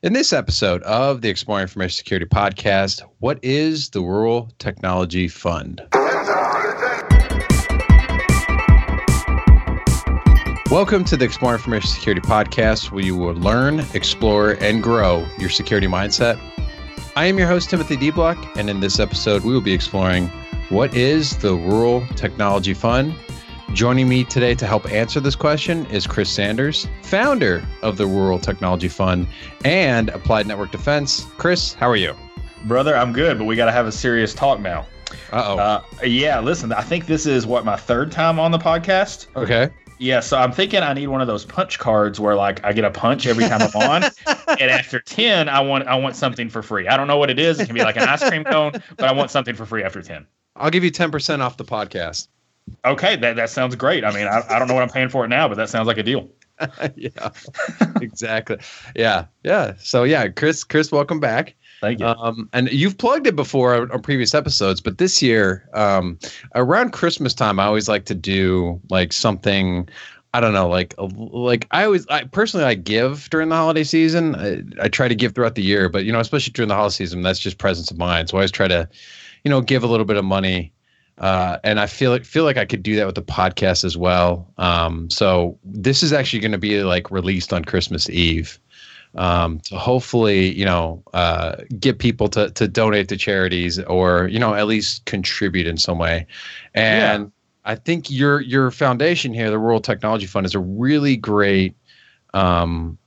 In this episode of the Exploring Information Security podcast, what is the Rural Technology Fund? Welcome to the Explore Information Security Podcast, where you will learn, explore, and grow your security mindset. I am your host, Timothy De Block, and in this episode, we will be exploring what is the Rural Technology Fund Joining me today to help answer this question is Chris Sanders, founder of the Rural Technology Fund and Applied Network Defense. Chris, how are you? Brother, I'm good, but we got to have a serious talk now. Uh-oh. Uh Yeah, listen, I think this is what my third time on the podcast. Okay. Yeah, so I'm thinking I need one of those punch cards where like I get a punch every time I'm on, and after ten, I want I want something for free. I don't know what it is. It can be like an ice cream cone, but I want something for free after ten. I'll give you ten percent off the podcast. Okay, that, that sounds great. I mean, I, I don't know what I'm paying for it now, but that sounds like a deal. yeah, exactly. Yeah, yeah. So yeah, Chris, Chris, welcome back. Thank you. Um, and you've plugged it before on previous episodes, but this year, um, around Christmas time, I always like to do like something. I don't know, like like I always, I personally, I give during the holiday season. I, I try to give throughout the year, but you know, especially during the holiday season, that's just presence of mind. So I always try to, you know, give a little bit of money uh, and I feel like feel like I could do that with the podcast as well. Um, so this is actually going to be like released on Christmas Eve. Um, to hopefully, you know, uh, get people to to donate to charities or you know at least contribute in some way. And yeah. I think your your foundation here, the Rural Technology Fund, is a really great um,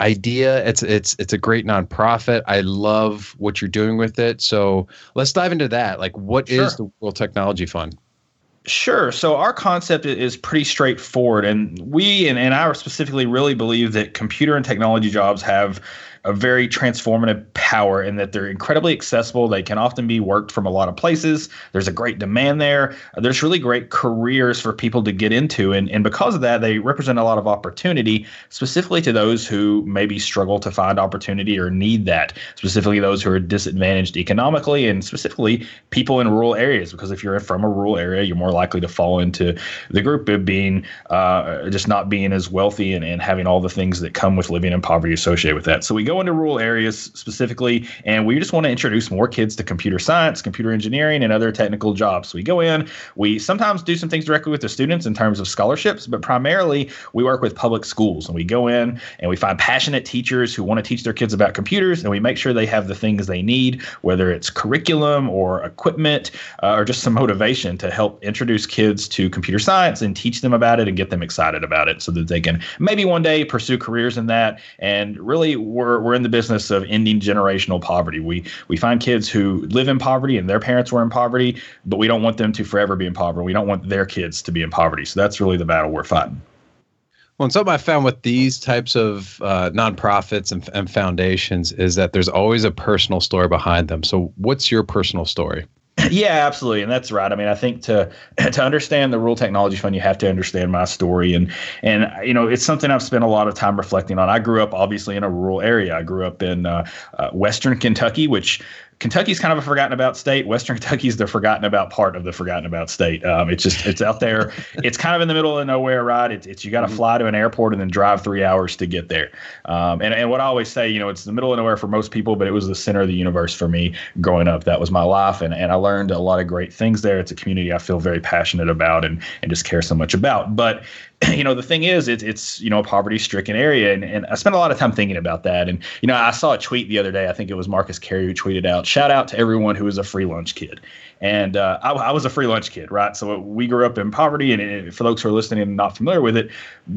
idea. It's it's it's a great nonprofit. I love what you're doing with it. So let's dive into that. Like, what sure. is the Rural Technology Fund? Sure. So our concept is pretty straightforward, and we and, and I specifically really believe that computer and technology jobs have a very transformative power in that they're incredibly accessible. They can often be worked from a lot of places. There's a great demand there. There's really great careers for people to get into. And, and because of that, they represent a lot of opportunity, specifically to those who maybe struggle to find opportunity or need that, specifically those who are disadvantaged economically and specifically people in rural areas. Because if you're from a rural area, you're more likely to fall into the group of being uh, just not being as wealthy and, and having all the things that come with living in poverty associated with that. So we go into rural areas specifically, and we just want to introduce more kids to computer science, computer engineering, and other technical jobs. We go in, we sometimes do some things directly with the students in terms of scholarships, but primarily we work with public schools, and we go in and we find passionate teachers who want to teach their kids about computers, and we make sure they have the things they need, whether it's curriculum or equipment uh, or just some motivation to help introduce kids to computer science and teach them about it and get them excited about it so that they can maybe one day pursue careers in that. And really, we're we're in the business of ending generational poverty. We we find kids who live in poverty and their parents were in poverty, but we don't want them to forever be in poverty. We don't want their kids to be in poverty. So that's really the battle we're fighting. Well, and something I found with these types of uh, nonprofits and, and foundations is that there's always a personal story behind them. So, what's your personal story? Yeah, absolutely, and that's right. I mean, I think to to understand the Rural Technology Fund, you have to understand my story, and and you know, it's something I've spent a lot of time reflecting on. I grew up obviously in a rural area. I grew up in uh, uh, Western Kentucky, which Kentucky's kind of a forgotten about state. Western Kentucky's the forgotten about part of the forgotten about state. Um, it's just it's out there. it's kind of in the middle of nowhere, right? It's, it's you got to mm-hmm. fly to an airport and then drive three hours to get there. Um, and and what I always say, you know, it's the middle of nowhere for most people, but it was the center of the universe for me growing up. That was my life, and and I learned a lot of great things there. It's a community I feel very passionate about and and just care so much about. But you know the thing is it's it's you know a poverty stricken area and, and i spent a lot of time thinking about that and you know i saw a tweet the other day i think it was marcus carey who tweeted out shout out to everyone who is a free lunch kid. And uh, I, I, was a free lunch kid right? So we grew up in poverty and it, for those who are listening and not familiar with it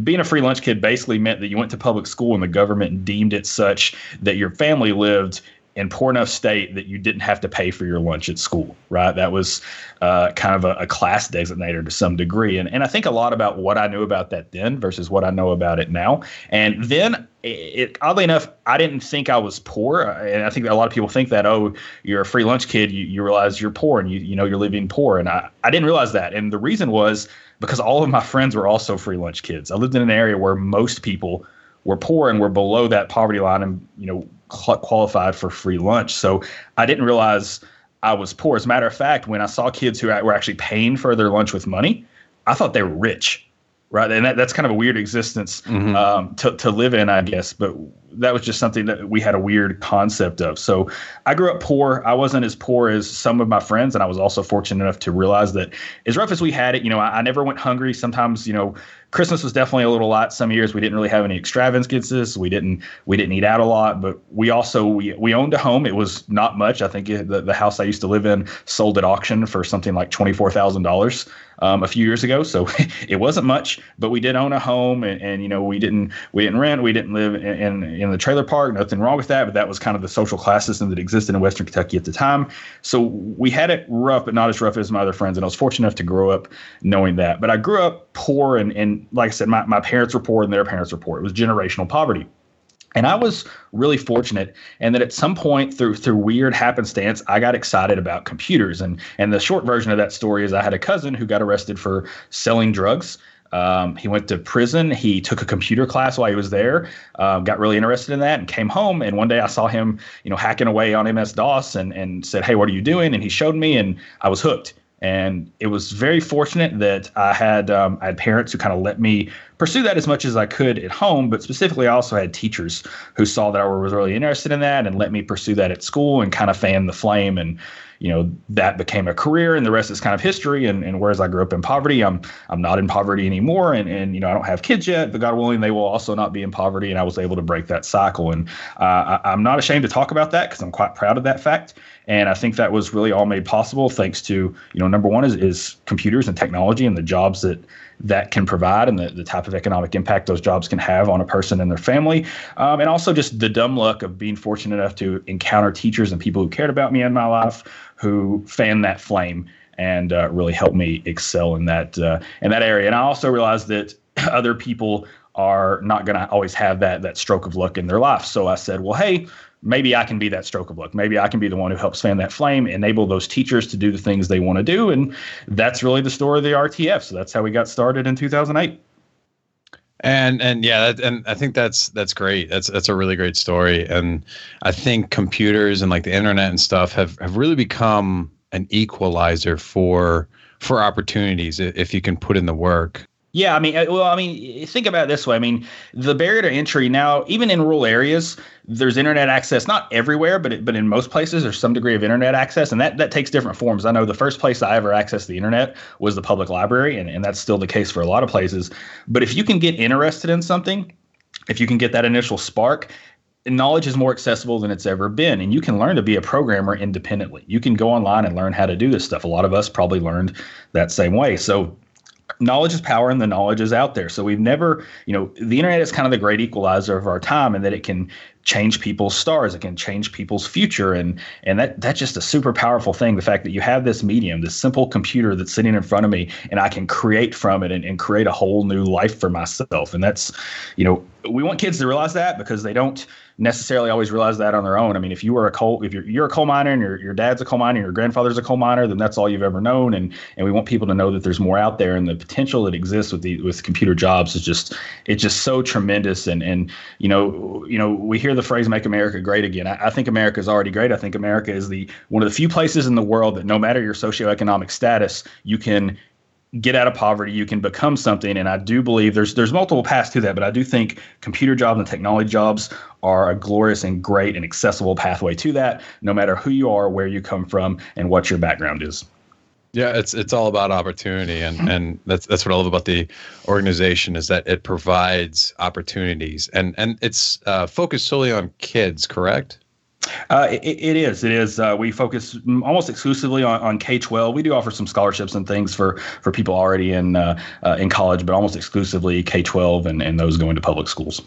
being a free lunch kid basically meant that you went to public school and the government deemed it such that your family lived in poor enough state that you didn't have to pay for your lunch at school, right? That was uh, kind of a, a, class designator to some degree. And, and I think a lot about what I knew about that then versus what I know about it now. And then, it, it, oddly enough, I didn't think I was poor. And I think a lot of people think that, oh, you're a free lunch kid, you, you realize you're poor and you, you know you're living poor. And I, I didn't realize that. And the reason was because all of my friends were also free lunch kids. I lived in an area where most people were poor and were below that poverty line and, you know, qualified for free lunch. So I didn't realize I was poor. As a matter of fact, when I saw kids who were actually paying for their lunch with money, I thought they were rich. Right? And that, that's kind of a weird existence mm-hmm. um, to, to live in, I guess. But that was just something that we had a weird concept of. So I grew up poor. I wasn't as poor as some of my friends, and I was also fortunate enough to realize that as rough as we had it, you know, I, I never went hungry. Sometimes, you know, Christmas was definitely a little light. Some years we didn't really have any extravagances. We didn't we didn't eat out a lot, but we also we we owned a home. It was not much. I think it, the the house I used to live in sold at auction for something like twenty four thousand um, a few years ago. So it wasn't much, but we did own a home, and, and you know we didn't we didn't rent. We didn't live in, in in the trailer park. Nothing wrong with that, but that was kind of the social class system that existed in Western Kentucky at the time. So we had it rough, but not as rough as my other friends. And I was fortunate enough to grow up knowing that. But I grew up poor, and and like I said, my, my parents were poor and their parents were poor. It was generational poverty. And I was really fortunate, and that at some point through through weird happenstance, I got excited about computers. And and the short version of that story is I had a cousin who got arrested for selling drugs. Um, he went to prison. He took a computer class while he was there. Uh, got really interested in that, and came home. And one day I saw him, you know, hacking away on MS DOS, and and said, "Hey, what are you doing?" And he showed me, and I was hooked. And it was very fortunate that I had um, I had parents who kind of let me pursue that as much as I could at home. But specifically, I also had teachers who saw that I was really interested in that and let me pursue that at school and kind of fan the flame. And you know that became a career, and the rest is kind of history. And, and whereas I grew up in poverty, I'm I'm not in poverty anymore, and and you know I don't have kids yet, but God willing, they will also not be in poverty. And I was able to break that cycle. And uh, I, I'm not ashamed to talk about that because I'm quite proud of that fact. And I think that was really all made possible thanks to, you know, number one is, is computers and technology and the jobs that that can provide and the, the type of economic impact those jobs can have on a person and their family. Um, and also just the dumb luck of being fortunate enough to encounter teachers and people who cared about me in my life who fanned that flame and uh, really helped me excel in that uh, in that area. And I also realized that other people are not going to always have that that stroke of luck in their life. So I said, well, hey, maybe I can be that stroke of luck. Maybe I can be the one who helps fan that flame, enable those teachers to do the things they want to do. And that's really the story of the RTF. So that's how we got started in 2008. And and yeah, that, and I think that's that's great. That's that's a really great story. And I think computers and like the internet and stuff have have really become an equalizer for for opportunities if you can put in the work. Yeah, I mean, uh, well, I mean, think about it this way. I mean, the barrier to entry now, even in rural areas, there's internet access. Not everywhere, but it, but in most places, there's some degree of internet access, and that that takes different forms. I know the first place I ever accessed the internet was the public library, and, and that's still the case for a lot of places. But if you can get interested in something, if you can get that initial spark, knowledge is more accessible than it's ever been and you can learn to be a programmer independently you can go online and learn how to do this stuff a lot of us probably learned that same way so knowledge is power and the knowledge is out there. So we've never, you know, the internet is kind of the great equalizer of our time and that it can change people's stars, it can change people's future and and that that's just a super powerful thing. The fact that you have this medium, this simple computer that's sitting in front of me and I can create from it and, and create a whole new life for myself. And that's, you know, we want kids to realize that because they don't necessarily always realize that on their own. I mean, if you were a coal, if you're, you're a coal miner and your, your dad's a coal miner, and your grandfather's a coal miner, then that's all you've ever known. And, and we want people to know that there's more out there and the potential that exists with the, with computer jobs is just, it's just so tremendous. And, and, you know, you know, we hear the phrase make America great again. I, I think America is already great. I think America is the, one of the few places in the world that no matter your socioeconomic status, you can get out of poverty, you can become something. And I do believe there's there's multiple paths to that, but I do think computer jobs and technology jobs are a glorious and great and accessible pathway to that, no matter who you are, where you come from, and what your background is. Yeah, it's it's all about opportunity, and and that's that's what I love about the organization is that it provides opportunities, and and it's uh, focused solely on kids, correct? Uh, it, it is. It is. Uh, we focus almost exclusively on, on K twelve. We do offer some scholarships and things for for people already in uh, uh in college, but almost exclusively K twelve and and those going to public schools.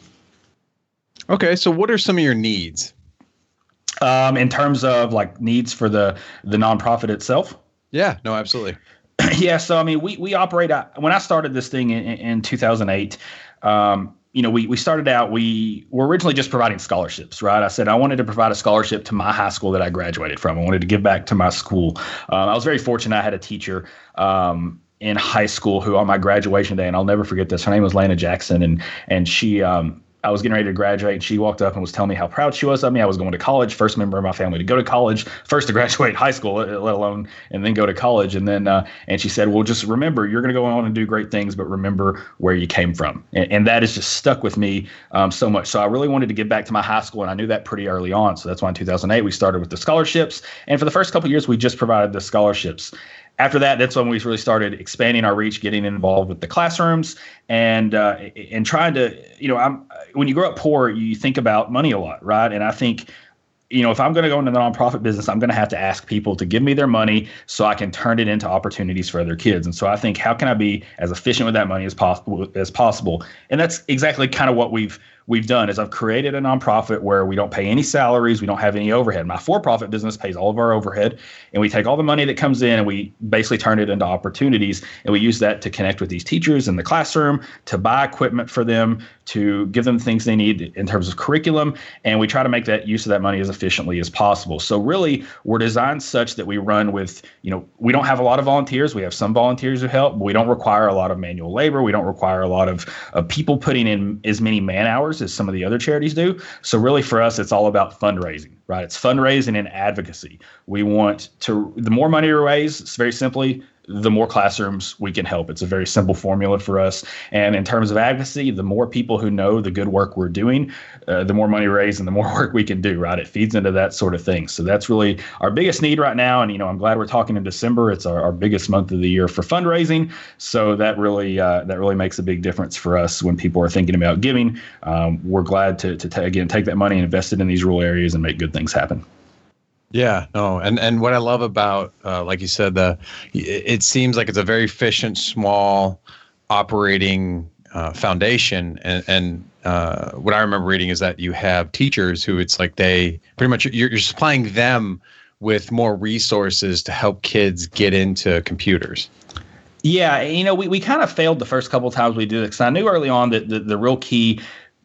Okay, so what are some of your needs? Um, in terms of like needs for the the nonprofit itself. Yeah. No. Absolutely. yeah. So I mean, we we operate. when I started this thing in, in 2008. Um, you know, we, we started out, we were originally just providing scholarships, right? I said I wanted to provide a scholarship to my high school that I graduated from. I wanted to give back to my school. Um, I was very fortunate. I had a teacher um, in high school who, on my graduation day, and I'll never forget this, her name was Lana Jackson, and and she um, I was getting ready to graduate, she walked up and was telling me how proud she was of me. I was going to college, first member of my family to go to college, first to graduate high school, let alone and then go to college. And then uh, and she said, "Well, just remember, you're going to go on and do great things, but remember where you came from." And, and that has just stuck with me um, so much. So I really wanted to get back to my high school, and I knew that pretty early on. So that's why in 2008 we started with the scholarships, and for the first couple years we just provided the scholarships after that, that's when we really started expanding our reach, getting involved with the classrooms, and uh, and trying to, you know, I'm when you grow up poor, you think about money a lot, right? And I think, you know, if I'm going to go into the nonprofit business, I'm going to have to ask people to give me their money so I can turn it into opportunities for other kids. And so I think, how can I be as efficient with that money as possible as possible? And that's exactly kind of what we've we've done is I've created a nonprofit where we don't pay any salaries, we don't have any overhead. My for-profit business pays all of our overhead, and we take all the money that comes in and we basically turn it into opportunities, and we use that to connect with these teachers in the classroom, to buy equipment for them, to give them things they need in terms of curriculum, and we try to make that use of that money as efficiently as possible. So really, we're designed such that we run with, you know, we don't have a lot of volunteers. We have some volunteers who help, but we don't require a lot of manual labor. We don't require a lot of, of people putting in as many man hours as some of the other charities do. So really, for us, it's all about fundraising, right? It's fundraising and advocacy. We want to the more money we raise, it's very simply, the more classrooms we can help. It's a very simple formula for us. And in terms of advocacy, the more people who know the good work we're doing, uh, the more money raised and the more work we can do, right? It feeds into that sort of thing. So that's really our biggest need right now. And, you know, I'm glad we're talking in December. It's our, our biggest month of the year for fundraising. So that really, uh, that really makes a big difference for us when people are thinking about giving. Um, we're glad to, to t- again, take that money and invest it in these rural areas and make good things happen. Yeah, no, and and what I love about, uh, like you said, the it seems like it's a very efficient, small operating uh, foundation, and and uh, what I remember reading is that you have teachers who it's like they pretty much you're, you're supplying them with more resources to help kids get into computers. Yeah, you know, we, we kind of failed the first couple times we did it because I knew early on that the, the real key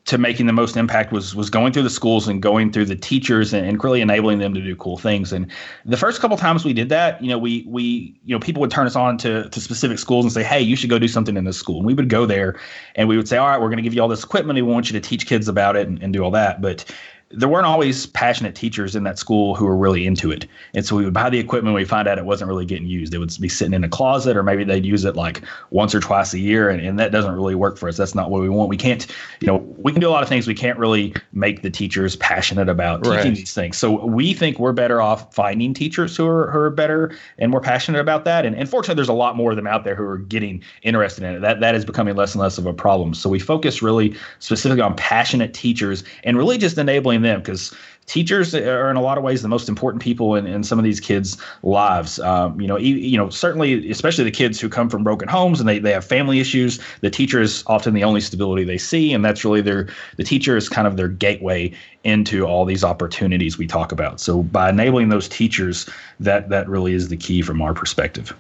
to making the most impact was was going through the schools and going through the teachers and, and, really enabling them to do cool things. And the first couple times we did that, you know, we we you know people would turn us on to to specific schools and say, hey, you should go do something in this school. And we would go there and we would say, all right, we're going to give you all this equipment. And we want you to teach kids about it and, and do all that. But there weren't always passionate teachers in that school who were really into it. And so we would buy the equipment. We find out it wasn't really getting used. It would be sitting in a closet, or maybe they'd use it like once or twice a year. And, and that doesn't really work for us. That's not what we want. We can't, you know, we can do a lot of things. We can't really make the teachers passionate about teaching these things. So we think we're better off finding teachers who are, who are better and more passionate about that. And, and fortunately, there's a lot more of them out there who are getting interested in it. That, that is becoming less and less of a problem. So we focus really specifically on passionate teachers and really just enabling them because teachers are in a lot of ways the most important people in, in some of these kids' lives. Um, you know, you, you know, certainly, especially the kids who come from broken homes and they, they have family issues. The teacher is often the only stability they see, and that's really their the teacher is kind of their gateway into all these opportunities we talk about. So by enabling those teachers, that that really is the key from our perspective.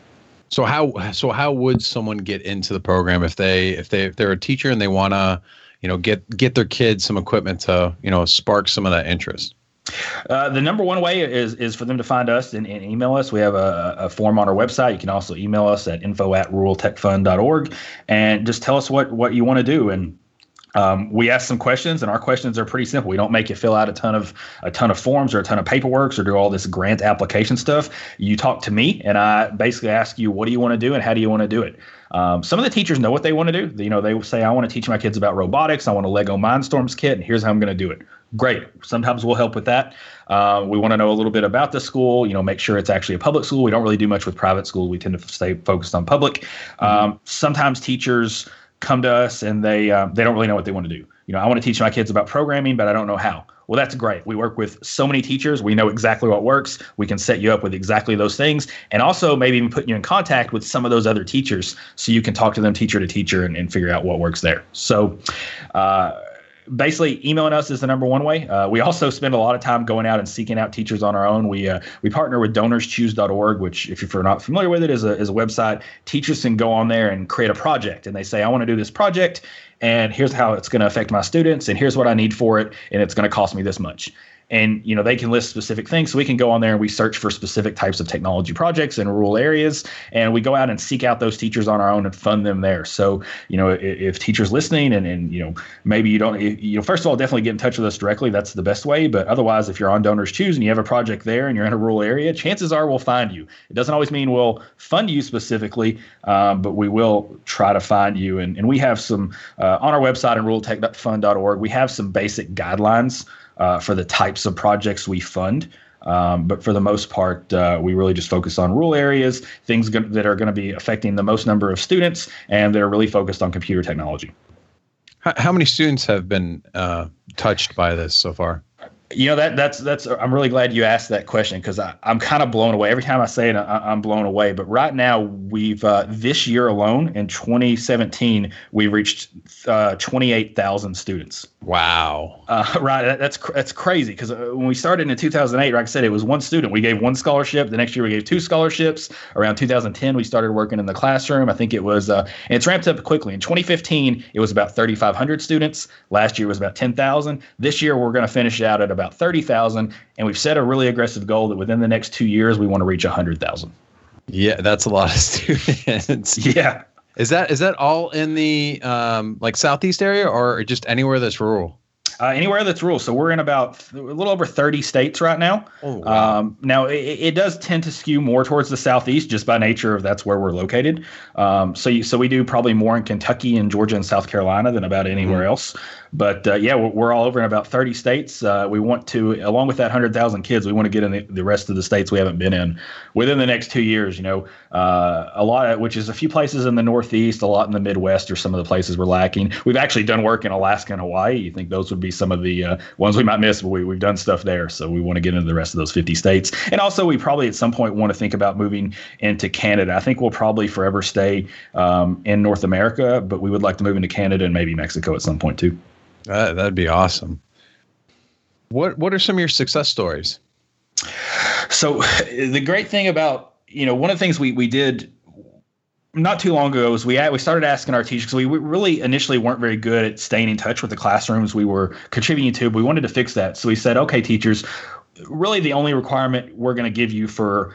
So how so how would someone get into the program if they if they if they're a teacher and they want to you know get get their kids some equipment to you know spark some of that interest uh, the number one way is is for them to find us and, and email us. We have a, a, form on our website. You can also email us at info at ruraltechfund.org and just tell us what, what you want to do. And um, we ask some questions, and our questions are pretty simple. We don't make you fill out a ton of a ton of forms or a ton of paperwork or do all this grant application stuff. You talk to me, and I basically ask you, what do you want to do, and how do you want to do it. Um, some of the teachers know what they want to do. You know, they say, I want to teach my kids about robotics. I want a Lego Mindstorms kit, and here's how I'm going to do it. Great. Sometimes we'll help with that. Uh, we want to know a little bit about the school. You know, make sure it's actually a public school. We don't really do much with private school. We tend to stay focused on public. Mm-hmm. Um, sometimes teachers come to us and they uh, they don't really know what they want to do. You know, I want to teach my kids about programming, but I don't know how. Well, that's great. We work with so many teachers. We know exactly what works. We can set you up with exactly those things. And also maybe even put you in contact with some of those other teachers so you can talk to them teacher to teacher and, and figure out what works there. So, uh, basically emailing us is the number one way. Uh, we also spend a lot of time going out and seeking out teachers on our own. We uh, we partner with DonorsChoose.org, which if you're not familiar with it, is a is a website. Teachers can go on there and create a project, and they say, I want to do this project, and here's how it's going to affect my students, and here's what I need for it, and it's going to cost me this much and you know they can list specific things. So we can go on there and we search for specific types of technology projects in rural areas and we go out and seek out those teachers on our own and fund them there. So you know if, if teachers listening and, and you know maybe you don't you know first of all definitely get in touch with us directly. That's the best way. But otherwise if you're on donors choose and you have a project there and you're in a rural area chances are we'll find you. It doesn't always mean we'll fund you specifically um, but we will try to find you. And, and we have some uh, on our website at ruraltechfund.org we have some basic guidelines uh, for the types of projects we fund. Um, but for the most part, uh, we really just focus on rural areas, things go- that are going to be affecting the most number of students, and that are really focused on computer technology. How, how many students have been uh, touched by this so far? You know that that's that's. I'm really glad you asked that question because I'm kind of blown away every time I say it. I, am blown away. But right now, we've uh, this year alone in 2017, we reached uh, 28,000 students. Wow. Uh, right. That's that's crazy because uh, when we started in 2008, like I said, it was one student. We gave one scholarship. The next year, we gave two scholarships. Around 2010, we started working in the classroom. I think it was, uh, and it's ramped up quickly. In 2015, it was about 3,500 students. Last year was about 10,000. This year, we're going to finish out at about 30,000. And we've set a really aggressive goal that within the next two years, we want to reach 100,000. Yeah, that's a lot of students. yeah. Is that is that all in the um, like southeast area or just anywhere that's rural? Uh, anywhere that's rural. So we're in about a little over 30 states right now. Oh, wow. um, now it, it, does tend to skew more towards the southeast just by nature of that's where we're located. Um, so you, so we do probably more in Kentucky and Georgia and South Carolina than about anywhere mm-hmm. else. But uh, yeah, we're all over in about 30 states. Uh, we want to, along with that 100,000 kids, we want to get in the, the, rest of the states we haven't been in within the next two years. You know, uh, a lot of which is a few places in the Northeast, a lot in the Midwest, are some of the places we're lacking. We've actually done work in Alaska and Hawaii. You think those would be some of the uh, ones we might miss, but we, we've done stuff there. So we want to get into the rest of those 50 states. And also, we probably at some point want to think about moving into Canada. I think we'll probably forever stay um, in North America, but we would like to move into Canada and maybe Mexico at some point too. Uh, that'd be awesome. What What are some of your success stories? So the great thing about you know one of the things we we did not too long ago was we we started asking our teachers we really initially weren't very good at staying in touch with the classrooms we were contributing to. But we wanted to fix that, so we said, okay, teachers, really the only requirement we're going to give you for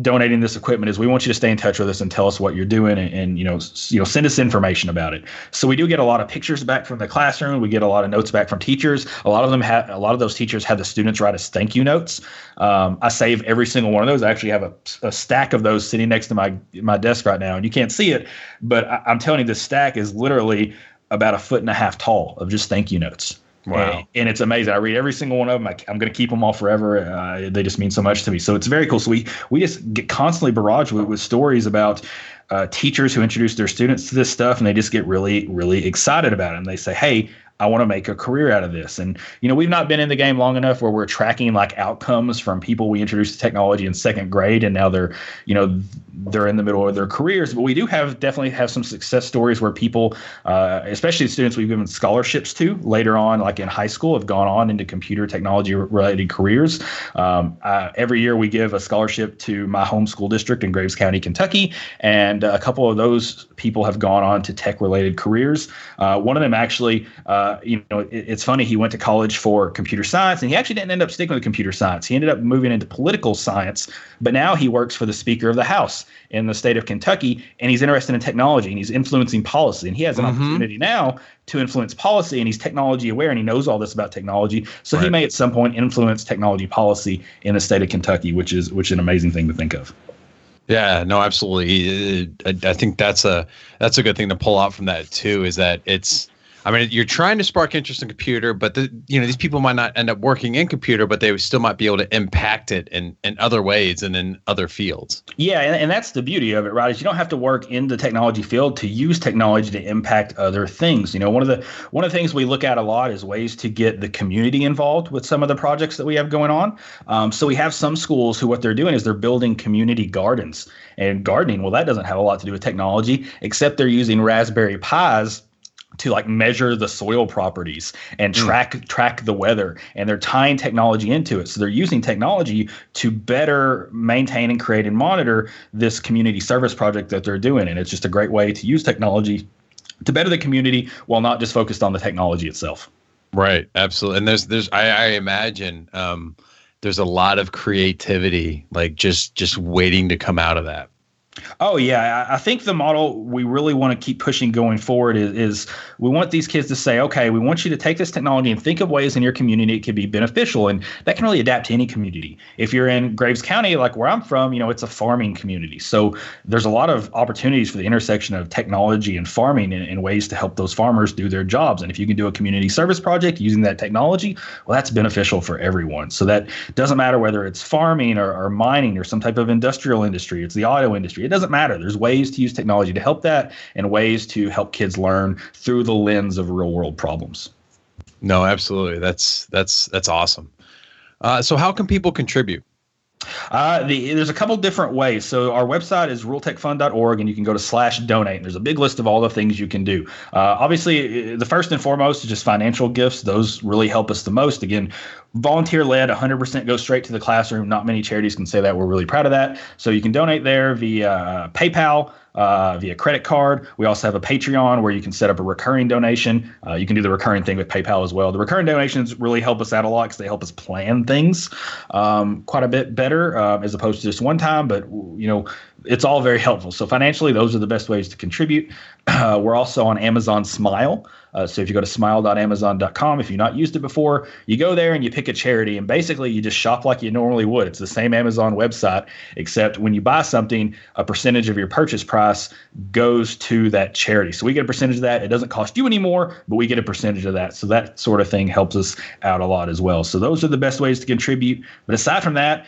donating this equipment is we want you to stay in touch with us and tell us what you're doing and, and, you know you know send us information about it. So we do get a lot of pictures back from the classroom. We get a lot of notes back from teachers. A lot of them have a lot of those teachers have the students write us thank you notes. Um, i save every single one of those. I actually have a, a, stack of those sitting next to my my desk right now and you can't see it but I, i'm telling you this stack is literally about a foot and a half tall of just thank you notes Wow. And, and, it's amazing. I read every single one of them. I, am going to keep them all forever. Uh, they just mean so much to me. So it's very cool. So we, we just get constantly barraged with, with stories about uh, teachers who introduce their students to this stuff and they just get really, really excited about it. And they say, Hey, I want to make a career out of this. And, you know, we've not been in the game long enough where we're tracking like outcomes from people we introduced to technology in second grade and now they're, you know, they're in the middle of their careers. But we do have definitely have some success stories where people, uh, especially students we've given scholarships to later on, like in high school, have gone on into computer technology related careers. Um, uh, every year we give a scholarship to my home school district in Graves County, Kentucky. And a couple of those people have gone on to tech related careers. Uh, one of them actually, uh, uh, you know, it, it's funny. He went to college for computer science, and he actually didn't end up sticking with computer science. He ended up moving into political science, but now he works for the Speaker of the House in the state of Kentucky, and he's interested in technology and he's influencing policy. And he has an mm-hmm. opportunity now to influence policy, and he's technology aware and he knows all this about technology. So right. he may at some point influence technology policy in the state of Kentucky, which is which is an amazing thing to think of. Yeah, no, absolutely. I, I think that's a that's a good thing to pull out from that too. Is that it's I mean, you're trying to spark interest in computer, but the, you know these people might not end up working in computer, but they still might be able to impact it in, in other ways and in other fields. Yeah, and, and that's the beauty of it, right? Is you don't have to work in the technology field to use technology to impact other things. You know, one of the one of the things we look at a lot is ways to get the community involved with some of the projects that we have going on. Um, so we have some schools who what they're doing is they're building community gardens and gardening. Well, that doesn't have a lot to do with technology, except they're using Raspberry Pis to like measure the soil properties and hmm. track mm. track the weather and they're tying technology into it so they're using technology to better maintain and create and monitor this community service project that they're doing and it's just a great way to use technology to better the community while not just focused on the technology itself Right, absolutely. And there's there's I, I imagine um, there's a lot of creativity, like just just waiting to come out of that. Oh yeah, I think the model we really want to keep pushing going forward is, is, we want these kids to say, okay, we want you to take this technology and think of ways in your community it could be beneficial, and that can really adapt to any community. If you're in Graves County, like where I'm from, you know it's a farming community, so there's a lot of opportunities for the intersection of technology and farming and, ways to help those farmers do their jobs. And if you can do a community service project using that technology, well, that's beneficial for everyone. So that doesn't matter whether it's farming or, or mining or some type of industrial industry, it's the auto industry. It doesn't matter. There's ways to use technology to help that and ways to help kids learn through the lens of real world problems. No, absolutely. That's that's that's awesome. Uh, so how can people contribute? Uh, the, there's a couple different ways. So our website is ruraltechfund.org, and you can go to slash donate. And there's a big list of all the things you can do. Uh, obviously, the first and foremost is just financial gifts. Those really help us the most. Again, volunteer led 100% goes straight to the classroom not many charities can say that we're really proud of that so you can donate there via paypal uh, via credit card. We also have a Patreon where you can set up a recurring donation. Uh, you can do the recurring thing with PayPal as well. The recurring donations really help us out a lot because they help us plan things um, quite a bit better uh, as opposed to just one time. But you know, it's all very helpful. So financially, those are the best ways to contribute. Uh, we're also on Amazon Smile. Uh, so if you go to smile.amazon.com, if you've not used it before, you go there and you pick a charity, and basically you just shop like you normally would. It's the same Amazon website, except when you buy something, a percentage of your purchase price goes to that charity. So we get a percentage of that. It doesn't cost you anymore, but we get a percentage of that. So that sort of thing helps us out a lot as well. So those are the best ways to contribute. But aside from that,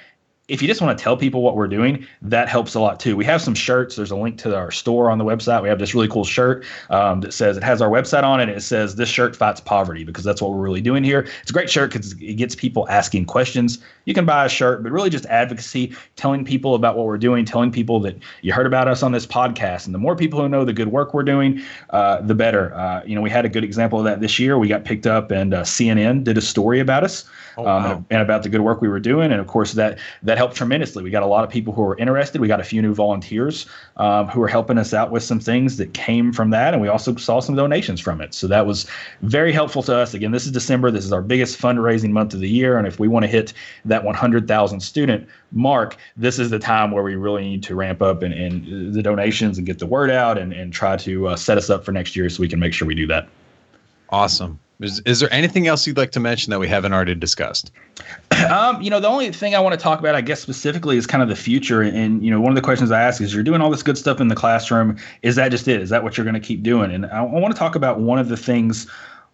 if you just want to tell people what we're doing, that helps a lot too. We have some shirts. There's a link to our store on the website. We have this really cool shirt um, that says it has our website on it. it says this shirt fights poverty because that's what we're really doing here. It's a great shirt because it gets people asking questions. You can buy a shirt, but really just advocacy, telling people about what we're doing, telling people that you heard about us on this podcast. And the more people who know the good work we're doing, uh, the better. Uh, you know, we had a good example of that this year. We got picked up, and uh, CNN did a story about us oh, um, wow. and, and about the good work we were doing. And of course, that that helped tremendously. We got a lot of people who were interested. We got a few new volunteers um, who were helping us out with some things that came from that, and we also saw some donations from it. So that was very helpful to us. Again, this is December. This is our biggest fundraising month of the year, and if we want to hit that 100,000 student mark, this is the time where we really need to ramp up and, and the donations and get the word out and, and try to uh, set us up for next year so we can make sure we do that. Awesome. Is, is there anything else you'd like to mention that we haven't already discussed? Um, you know, the only thing I want to talk about, I guess, specifically is kind of the future. And, you know, one of the questions I ask is you're doing all this good stuff in the classroom. Is that just it? Is that what you're going to keep doing? And I, I want to talk about one of the things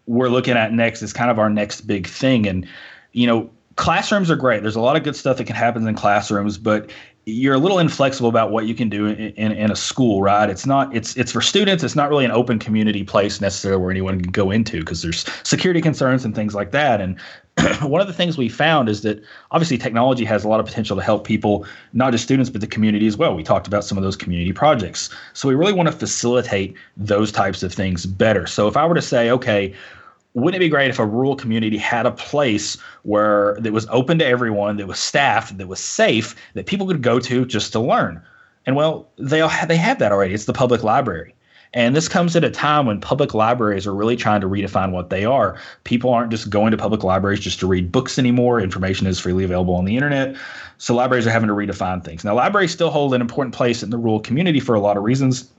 we're looking at next is kind of our next big thing. And, you know, classrooms are great. There's a lot of good stuff that can happen in classrooms, but you're a little inflexible about what you can do in, in, in, a school, right? It's not it's it's for students. It's not really an open community place necessarily where anyone can go into because there's security concerns and things like that. And one of the things we found is that obviously technology has a lot of potential to help people, not just students, but the community as well. We talked about some of those community projects. So we really want to facilitate those types of things better. So if I were to say, okay, wouldn't it be great if a rural community had a place where that was open to everyone, that was staffed, that was safe, that people could go to just to learn? And well, they have, they have that already. It's the public library. And this comes at a time when public libraries are really trying to redefine what they are. People aren't just going to public libraries just to read books anymore. Information is freely available on the internet. So libraries are having to redefine things. Now, libraries still hold an important place in the rural community for a lot of reasons.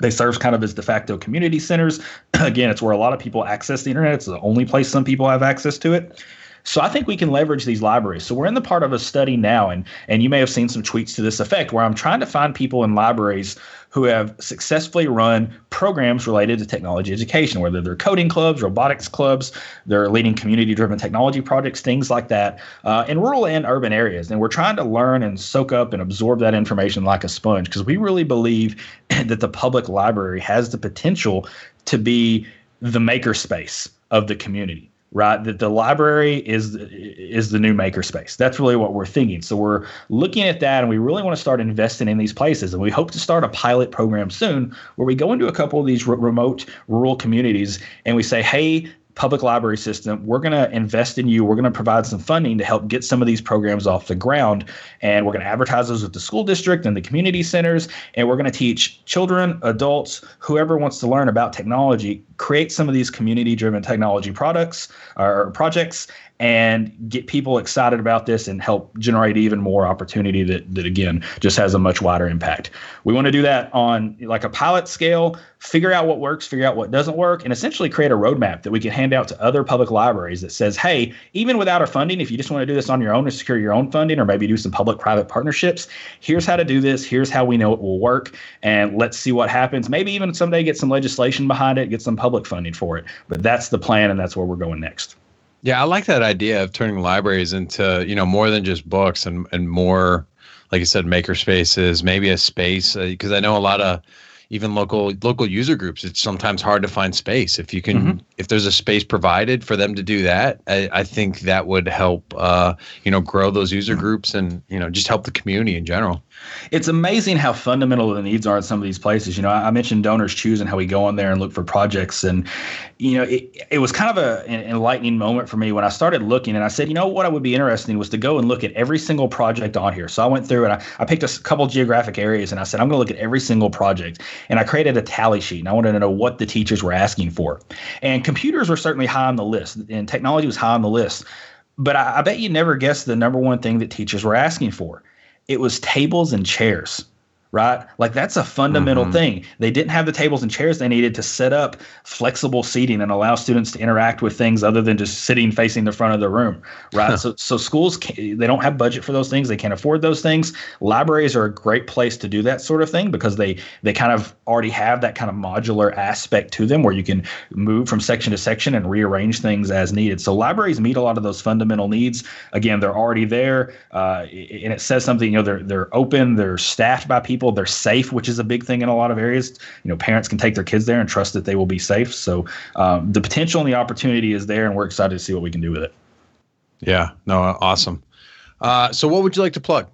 They serve kind of as de facto community centers. Again, it's where a lot of people access the internet. It's the only place some people have access to it. So I think we can leverage these libraries. So we're in the part of a study now, and and you may have seen some tweets to this effect, where I'm trying to find people in libraries who have successfully run programs related to technology education, whether they're coding clubs, robotics clubs, they're leading community-driven technology projects, things like that, uh, in rural and urban areas. And we're trying to learn and soak up and absorb that information like a sponge because we really believe that the public library has the potential to be the makerspace of the community right? That the library is is the new makerspace. That's really what we're thinking. So we're looking at that and we really want to start investing in these places. And we hope to start a pilot program soon where we go into a couple of these remote rural communities and we say hey public library system. We're going to invest in you. We're going to provide some funding to help get some of these programs off the ground. And we're going to advertise those with the school district and the community centers. And we're going to teach children, adults, whoever wants to learn about technology, create some of these community driven technology products or projects and get people excited about this and help generate even more opportunity that, that again just has a much wider impact we want to do that on like a pilot scale figure out what works figure out what doesn't work and essentially create a roadmap that we can hand out to other public libraries that says hey even without our funding if you just want to do this on your own to secure your own funding or maybe do some public private partnerships here's how to do this here's how we know it will work and let's see what happens. Maybe even someday get some legislation behind it get some public funding for it but that's the plan and that's where we're going next. Yeah, I like that idea of turning libraries into you know more than just books and and more, like you said, maker spaces, maybe a space because uh, I know a lot of even local local user groups it's sometimes hard to find space. If you can mm-hmm. if there's a space provided for them to do that i, I think that would help uh, you know grow those user groups and you know just help the community in general it's amazing how fundamental the needs are in some of these places. You know, I, mentioned donors choose and how we go on there and look for projects, and you know, it, it was kind of a, an enlightening moment for me when I started looking, and I said, you know, what I would be interesting was to go and look at every single project on here. So I went through and I, I picked a couple geographic areas, and I said, I'm going to look at every single project, and I created a tally sheet, and I wanted to know what the teachers were asking for, and computers were certainly high on the list, and technology was high on the list. But I, I bet you never guessed the number one thing that teachers were asking for it was tables and chairs right? Like that's a fundamental mm-hmm. thing. They didn't have the tables and chairs they needed to set up flexible seating and allow students to interact with things other than just sitting facing the front of the room, right? so so schools they don't have budget for those things. They can't afford those things. Libraries are a great place to do that sort of thing because they they kind of already have that kind of modular aspect to them where you can move from section to section and rearrange things as needed. So libraries meet a lot of those fundamental needs. Again, they're already there, uh, and it says something. You know, they're they're open, they're staffed by people people. They're safe, which is a big thing in a lot of areas. You know, parents can take their kids there and trust that they will be safe. So um, the potential and the opportunity is there, and we're excited to see what we can do with it. Yeah, no, awesome. Uh, so, what would you like to plug?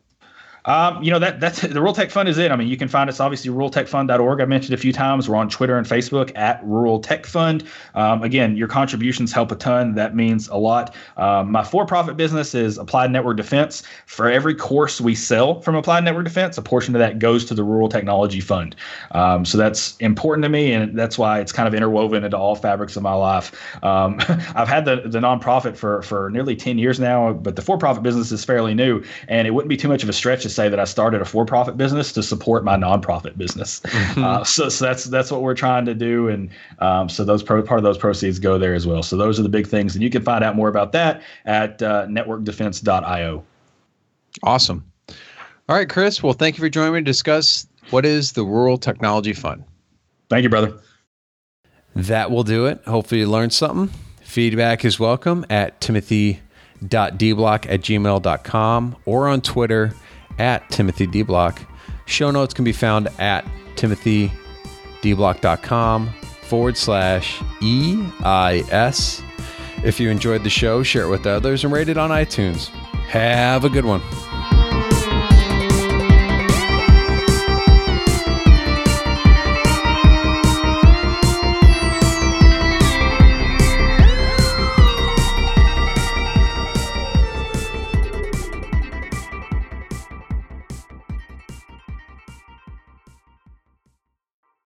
Um, you know that that's the Rural Tech Fund is it. I mean, you can find us obviously ruraltechfund.org. I mentioned a few times. We're on Twitter and Facebook at Rural Tech Fund. Um, again, your contributions help a ton. That means a lot. Um, my for-profit business is Applied Network Defense. For every course we sell from Applied Network Defense, a portion of that goes to the Rural Technology Fund. Um, so that's important to me, and that's why it's kind of interwoven into all fabrics of my life. Um, I've had the the nonprofit for for nearly ten years now, but the for-profit business is fairly new, and it wouldn't be too much of a stretch to say that I started a for-profit business to support my nonprofit business. Mm-hmm. Uh, so, so that's that's what we're trying to do, and um, so those pro, part of those proceeds go there as well. So those are the big things, and you can find out more about that at uh, networkdefense.io. Awesome. All right, Chris. Well, thank you for joining me to discuss what is the Rural Technology Fund. Thank you, brother. That will do it. Hopefully, you learned something. Feedback is welcome at timothy.deblock at gmail.com or on Twitter at Timothy De Block. Show notes can be found at timothydeblock.com forward slash EIS. If you enjoyed the show, share it with others and rate it on iTunes. Have a good one.